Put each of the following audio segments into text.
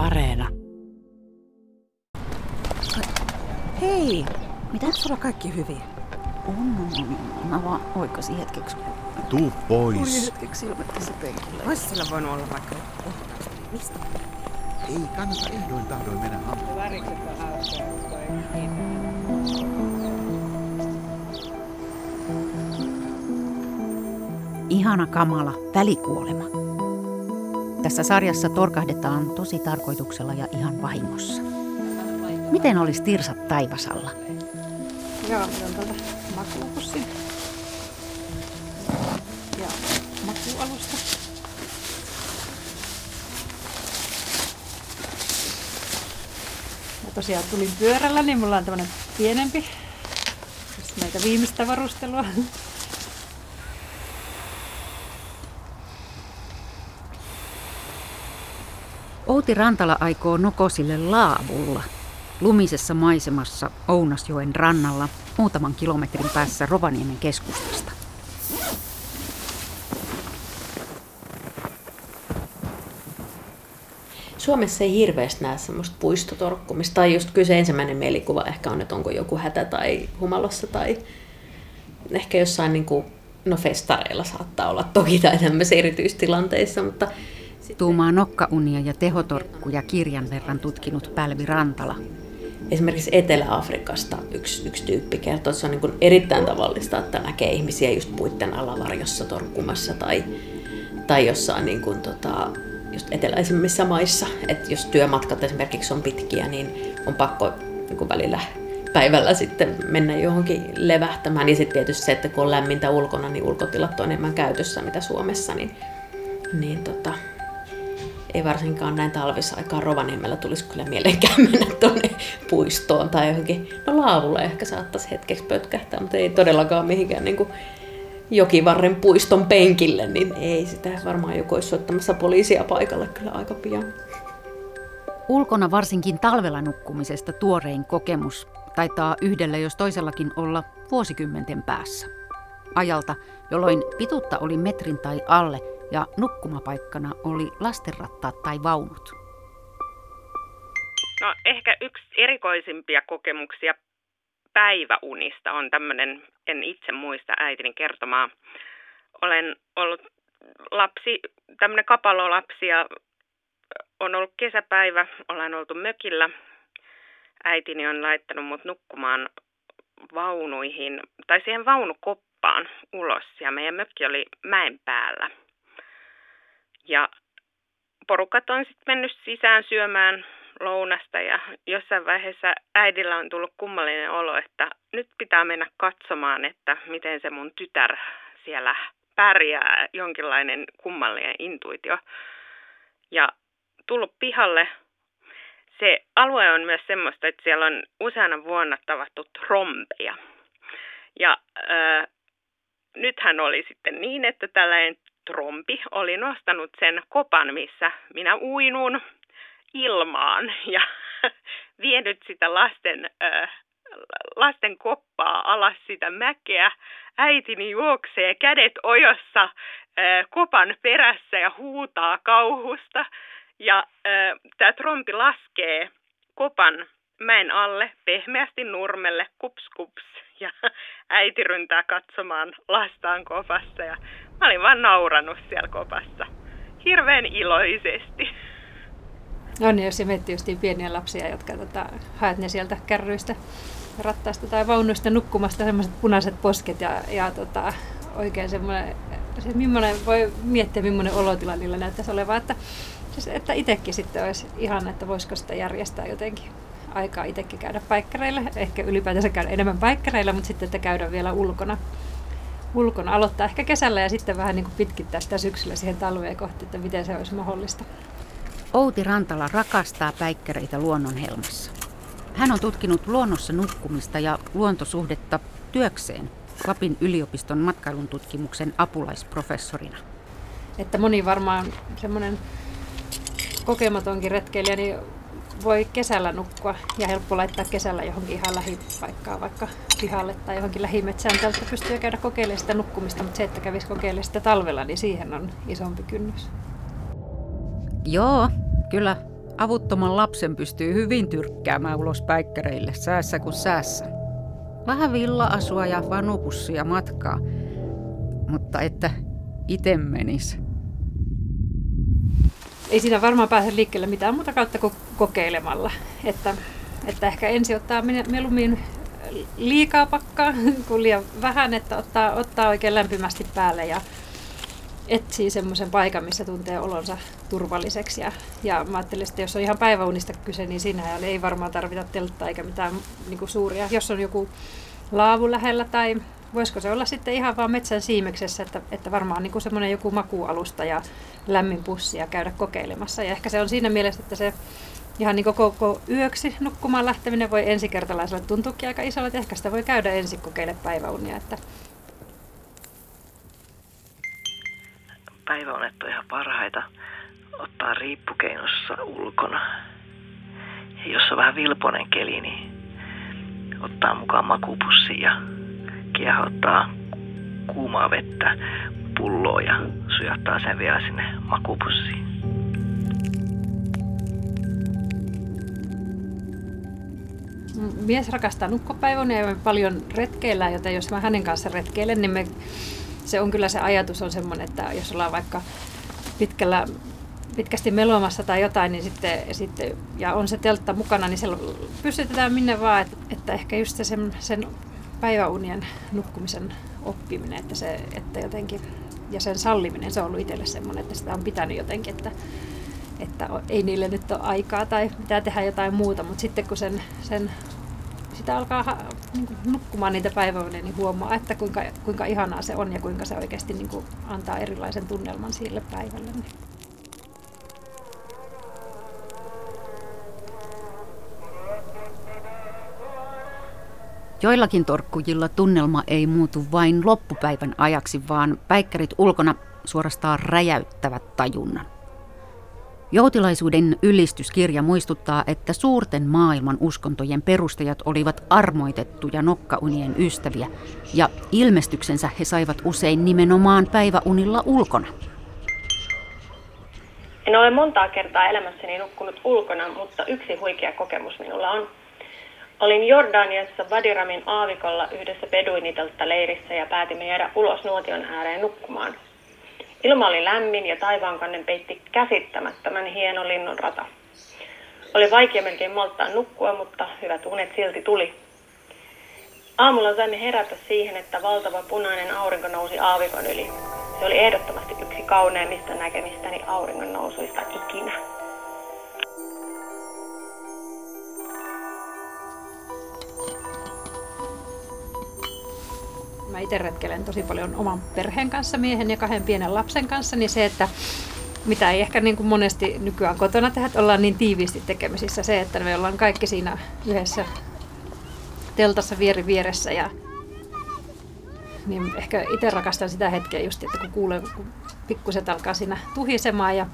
Areena. Hei, Mitä? sulla kaikki hyvin? On, on, on, on. Mä vaan oikasin hetkeksi. Tuu pois. hetkeksi silmät tässä penkillä. Olisi sillä voinut olla vaikka. Mistä? Ei kannata ehdoin tahdoin mennä hampaan. Ihana kamala välikuolema. Tässä sarjassa torkahdetaan tosi tarkoituksella ja ihan vahingossa. Miten olisi tirsat taivasalla? Joo, on tuolta makuupussin. Ja makuualusta. Ja tosiaan tulin pyörällä, niin mulla on tämmönen pienempi. Näitä viimeistä varustelua. Outi Rantala aikoo Nokosille laavulla. Lumisessa maisemassa Ounasjoen rannalla muutaman kilometrin päässä Rovaniemen keskustasta. Suomessa ei hirveästi näe semmoista puistotorkkumista. Tai just kyllä se ensimmäinen mielikuva ehkä on, että onko joku hätä tai humalossa tai ehkä jossain niin kuin, no festareilla saattaa olla toki tai tämmöisissä erityistilanteissa, mutta Tuumaa nokkaunia ja tehotorkkuja kirjan verran tutkinut Pälvi Rantala. esimerkiksi Etelä-Afrikasta yksi, yksi tyyppi kertoo, että se on niin erittäin tavallista, että näkee ihmisiä just puitten alavarjossa torkkumassa tai, tai jossain niin kuin, tota, just eteläisemmissä maissa. Että jos työmatkat esimerkiksi on pitkiä, niin on pakko niin kuin välillä päivällä sitten mennä johonkin levähtämään. Ja sitten tietysti se, että kun on lämmintä ulkona, niin ulkotilat on enemmän käytössä mitä Suomessa, niin, niin tota, ei varsinkaan näin talvisaikaan Rovaniemellä tulisi kyllä mielenkään mennä tuonne puistoon tai johonkin. No laavulle ehkä saattaisi hetkeksi pötkähtää, mutta ei todellakaan mihinkään niin kuin jokivarren puiston penkille, niin ei sitä varmaan joku olisi soittamassa poliisia paikalle kyllä aika pian. Ulkona varsinkin talvella nukkumisesta tuorein kokemus taitaa yhdellä jos toisellakin olla vuosikymmenten päässä. Ajalta, jolloin pituutta oli metrin tai alle ja nukkumapaikkana oli lastenrattaat tai vaunut. No ehkä yksi erikoisimpia kokemuksia päiväunista on tämmöinen, en itse muista äitini kertomaa. Olen ollut lapsi, tämmöinen kapalolapsi ja on ollut kesäpäivä, ollaan oltu mökillä. Äitini on laittanut mut nukkumaan vaunuihin, tai siihen vaunukoppaan ulos, ja meidän mökki oli mäen päällä. Ja porukat on sitten mennyt sisään syömään lounasta ja jossain vaiheessa äidillä on tullut kummallinen olo, että nyt pitää mennä katsomaan, että miten se mun tytär siellä pärjää, jonkinlainen kummallinen intuitio. Ja tullut pihalle. Se alue on myös semmoista, että siellä on useana vuonna tavattu trompeja. Ja äh, nythän oli sitten niin, että tällainen trompi oli nostanut sen kopan, missä minä uinun ilmaan ja vienyt sitä lasten, äh, lasten koppaa alas sitä mäkeä. Äitini juoksee kädet ojossa äh, kopan perässä ja huutaa kauhusta. Ja äh, tämä trompi laskee kopan mäen alle pehmeästi nurmelle, kups kups. Ja äiti ryntää katsomaan lastaan kopassa ja mä olin vaan nauranut siellä kopassa. Hirveän iloisesti. No niin, jos se miettii just pieniä lapsia, jotka tota, haet ne sieltä kärryistä, rattaista tai vaunuista nukkumasta, semmoiset punaiset posket ja, ja tota, oikein semmoinen, se millainen, voi miettiä millainen olotila niillä näyttäisi olevan, että, siis, että itsekin sitten olisi ihan, että voisiko sitä järjestää jotenkin aikaa itsekin käydä paikkareilla, ehkä ylipäätänsä käydä enemmän paikkareilla, mutta sitten, että käydä vielä ulkona, ulkona aloittaa ehkä kesällä ja sitten vähän niin kuin pitkittää sitä syksyllä siihen talveen kohti, että miten se olisi mahdollista. Outi Rantala rakastaa päikkäreitä luonnonhelmassa. Hän on tutkinut luonnossa nukkumista ja luontosuhdetta työkseen Lapin yliopiston matkailun tutkimuksen apulaisprofessorina. Että moni varmaan semmoinen kokematonkin retkeilijä niin voi kesällä nukkua ja helppo laittaa kesällä johonkin ihan lähipaikkaan, vaikka pihalle tai johonkin lähimetsään. Tältä pystyy käydä kokeilemaan sitä nukkumista, mutta se, että kävisi kokeilemaan sitä talvella, niin siihen on isompi kynnys. Joo, kyllä avuttoman lapsen pystyy hyvin tyrkkäämään ulos päikkäreille säässä kuin säässä. Vähän villa-asua ja vanupussia matkaa, mutta että ite menis. Ei siinä varmaan pääse liikkeelle mitään muuta kautta kuin kokeilemalla. Että, että ehkä ensi ottaa mieluummin liikaa pakkaa kuin liian vähän, että ottaa, ottaa oikein lämpimästi päälle ja etsii semmoisen paikan, missä tuntee olonsa turvalliseksi. Ja, ja mä ajattelin, että jos on ihan päiväunista kyse, niin siinä ei varmaan tarvita telttaa eikä mitään niin kuin suuria. Jos on joku laavu lähellä tai voisiko se olla sitten ihan vaan metsän siimeksessä, että, että varmaan niin semmoinen joku makualusta ja lämmin pussi ja käydä kokeilemassa. Ja ehkä se on siinä mielessä, että se ihan niin koko yöksi nukkumaan lähteminen voi ensikertalaiselle tuntuukin aika isolla, että ehkä sitä voi käydä ensin kokeile päiväunia. Että Päiväunet on ihan parhaita ottaa riippukeinossa ulkona. Ja jos on vähän vilponen keli, niin ottaa mukaan makupussi ja kiehottaa kuumaa vettä pulloon ja sujattaa sen vielä sinne makupussiin. Mies rakastaa nukkopäivän ja paljon retkeillään, joten jos mä hänen kanssa retkeilen, niin me, se on kyllä se ajatus on semmoinen, että jos ollaan vaikka pitkällä pitkästi melomassa tai jotain, niin sitten, sitten, ja on se teltta mukana, niin siellä pystytetään minne vaan, että, että ehkä just se sen, sen päiväunien nukkumisen oppiminen, että, se, että jotenkin, ja sen salliminen, se on ollut itselle semmoinen, että sitä on pitänyt jotenkin, että, että ei niille nyt ole aikaa tai pitää tehdä jotain muuta, mutta sitten kun sen, sen sitä alkaa niin kuin nukkumaan niitä päiväunia, niin huomaa, että kuinka, kuinka ihanaa se on ja kuinka se oikeasti niin kuin antaa erilaisen tunnelman sille päivälle. Niin. Joillakin torkkujilla tunnelma ei muutu vain loppupäivän ajaksi, vaan päikkärit ulkona suorastaan räjäyttävät tajunnan. Joutilaisuuden ylistyskirja muistuttaa, että suurten maailman uskontojen perustajat olivat armoitettuja nokkaunien ystäviä, ja ilmestyksensä he saivat usein nimenomaan päiväunilla ulkona. En ole montaa kertaa elämässäni nukkunut ulkona, mutta yksi huikea kokemus minulla on. Olin Jordaniassa Badiramin aavikolla yhdessä beduiniteltta leirissä ja päätimme jäädä ulos nuotion ääreen nukkumaan – Ilma oli lämmin ja taivaankannen peitti käsittämättömän hieno linnun rata. Oli vaikea melkein malttaa nukkua, mutta hyvät unet silti tuli. Aamulla saimme herätä siihen, että valtava punainen aurinko nousi aavikon yli. Se oli ehdottomasti yksi kauneimmista näkemistäni auringon nousuista ikinä. Mä itse retkelen tosi paljon oman perheen kanssa, miehen ja kahden pienen lapsen kanssa, niin se, että mitä ei ehkä niin kuin monesti nykyään kotona tehdä, että ollaan niin tiiviisti tekemisissä. Se, että me ollaan kaikki siinä yhdessä teltassa vieri vieressä ja niin ehkä itse rakastan sitä hetkeä just, että kun kuulee, kun pikkuset alkaa siinä tuhisemaan ja,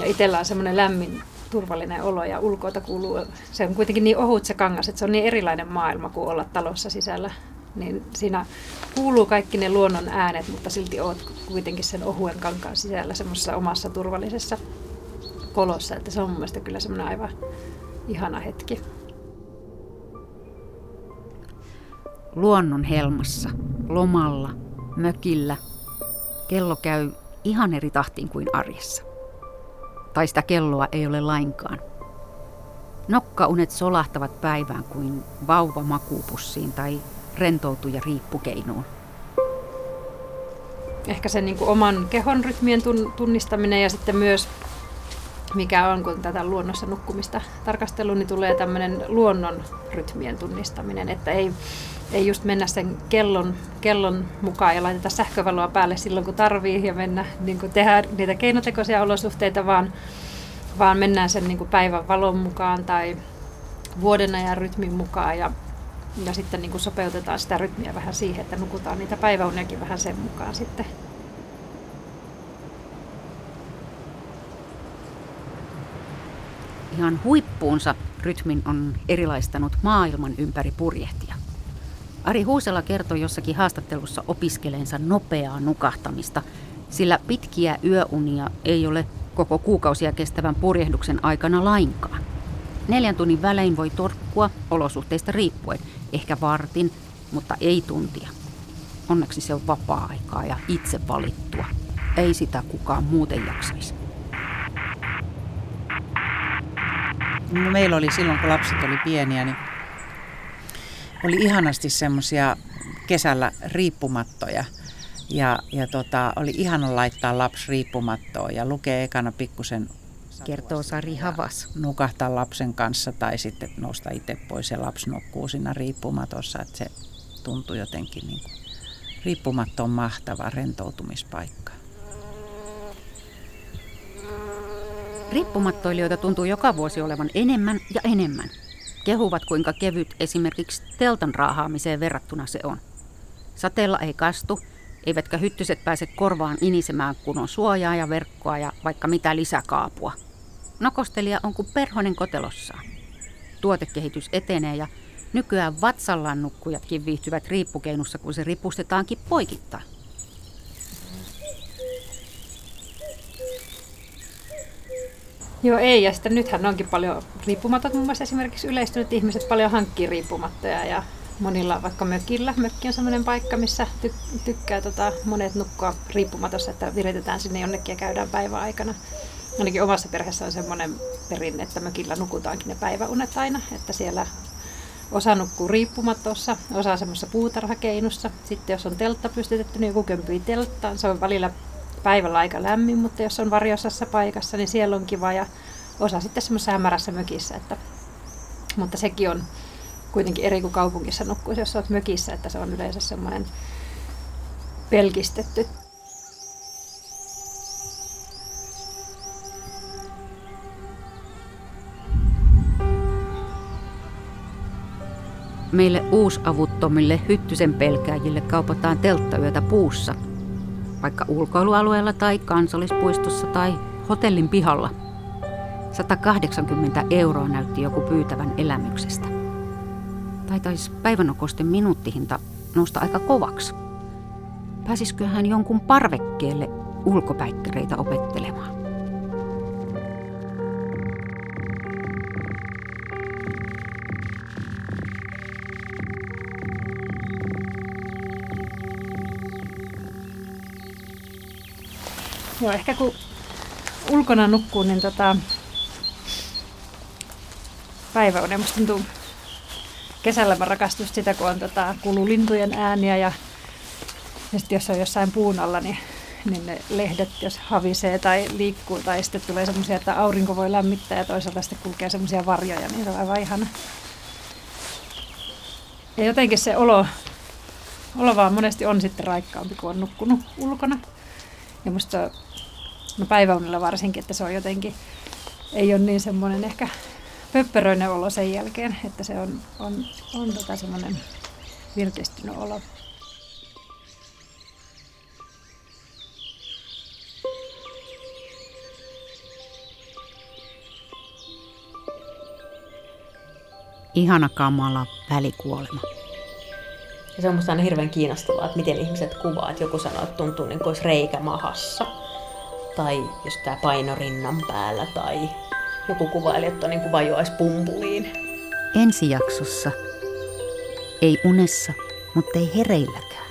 ja itsellä on semmoinen lämmin turvallinen olo ja ulkoota kuuluu, se on kuitenkin niin ohut se kangas, että se on niin erilainen maailma kuin olla talossa sisällä niin siinä kuuluu kaikki ne luonnon äänet, mutta silti oot kuitenkin sen ohuen kankaan sisällä semmoisessa omassa turvallisessa kolossa, että se on mun mielestä kyllä semmoinen aivan ihana hetki. Luonnon helmassa, lomalla, mökillä, kello käy ihan eri tahtiin kuin arjessa. Tai sitä kelloa ei ole lainkaan. Nokkaunet solahtavat päivään kuin vauva makuupussiin tai rentoutuja riippukeinuun? Ehkä sen niin oman kehon rytmien tunnistaminen ja sitten myös mikä on, kun tätä luonnossa nukkumista tarkastellut, niin tulee tämmöinen luonnon rytmien tunnistaminen, että ei, ei just mennä sen kellon, kellon mukaan ja laiteta sähkövaloa päälle silloin, kun tarvii ja mennä niin kuin tehdä niitä keinotekoisia olosuhteita, vaan, vaan mennään sen niin kuin päivän valon mukaan tai vuoden ajan rytmin mukaan ja ja sitten niin kuin sopeutetaan sitä rytmiä vähän siihen, että nukutaan niitä päiväuniakin vähän sen mukaan sitten. Ihan huippuunsa rytmin on erilaistanut maailman ympäri purjehtia. Ari Huusela kertoi jossakin haastattelussa opiskeleensa nopeaa nukahtamista, sillä pitkiä yöunia ei ole koko kuukausia kestävän purjehduksen aikana lainkaan. Neljän tunnin välein voi torkkua olosuhteista riippuen, ehkä vartin, mutta ei tuntia. Onneksi se on vapaa-aikaa ja itse valittua. Ei sitä kukaan muuten jaksaisi. No, meillä oli silloin, kun lapset oli pieniä, niin oli ihanasti semmoisia kesällä riippumattoja. Ja, ja tota, oli ihana laittaa lapsi riippumattoon ja lukee ekana pikkusen kertoo Sari Havas. Nukahtaa lapsen kanssa tai sitten nousta itse pois ja lapsi nukkuu siinä riippumatossa, että se tuntuu jotenkin niin kuin, riippumatto on mahtava rentoutumispaikka. Riippumattoilijoita tuntuu joka vuosi olevan enemmän ja enemmän. Kehuvat kuinka kevyt esimerkiksi teltan raahaamiseen verrattuna se on. Sateella ei kastu, eivätkä hyttyset pääse korvaan inisemään, kun on suojaa ja verkkoa ja vaikka mitä lisäkaapua. Nokostelija on kuin perhonen kotelossaan. Tuotekehitys etenee ja nykyään vatsallaan nukkujatkin viihtyvät riippukeinussa, kun se ripustetaankin poikittain. Joo, ei. Ja sitten nythän onkin paljon riippumatot, muun muassa esimerkiksi yleistynyt ihmiset paljon hankkii riippumattoja ja monilla vaikka mökillä. Mökki on sellainen paikka, missä ty- tykkää tota, monet nukkua riippumatossa, että viritetään sinne jonnekin ja käydään päivän aikana. Ainakin omassa perheessä on semmoinen perinne, että mökillä nukutaankin ne päiväunet aina, että siellä osa nukkuu riippumatossa, osa semmoisessa puutarhakeinussa. Sitten jos on teltta pystytetty, niin joku kömpii telttaan. Se on välillä päivällä aika lämmin, mutta jos on varjosassa paikassa, niin siellä on kiva ja osa sitten semmoisessa hämärässä mökissä. Että, mutta sekin on kuitenkin eri kuin kaupungissa nukkuisi, jos olet mökissä, että se on yleensä semmoinen pelkistetty. Meille uusavuttomille hyttysen pelkääjille kaupataan telttayötä puussa, vaikka ulkoilualueella tai kansallispuistossa tai hotellin pihalla. 180 euroa näytti joku pyytävän elämyksestä. Tai taisi päivänokosten minuuttihinta nousta aika kovaksi. Pääsisikö hän jonkun parvekkeelle ulkopäikkäreitä opettelemaan? Joo, ehkä kun ulkona nukkuu, niin tota, päiväunen musta tuntuu kesällä mä rakastun sitä, kun on tota, kuuluu lintujen ääniä ja, ja sitten jos on jossain puun alla, niin, niin ne lehdet, jos havisee tai liikkuu tai sitten tulee semmoisia, että aurinko voi lämmittää ja toisaalta sitten kulkee semmoisia varjoja, niin se on aivan ihana. Ja jotenkin se olo, olo vaan monesti on sitten raikkaampi, kun on nukkunut ulkona. Ja musta no päiväunilla varsinkin, että se on jotenkin, ei ole niin semmoinen ehkä pöppöröinen olo sen jälkeen, että se on, on, on tota semmoinen virkistynyt olo. Ihana kamala välikuolema. Ja se on musta aina hirveän kiinnostavaa, että miten ihmiset kuvaa. Että joku sanoo, että tuntuu niin kuin olisi reikä mahassa. Tai jos tämä paino rinnan päällä. Tai joku kuvaili, että niin vajoaisi pumpuliin. Ensi jaksossa. Ei unessa, mutta ei hereilläkään.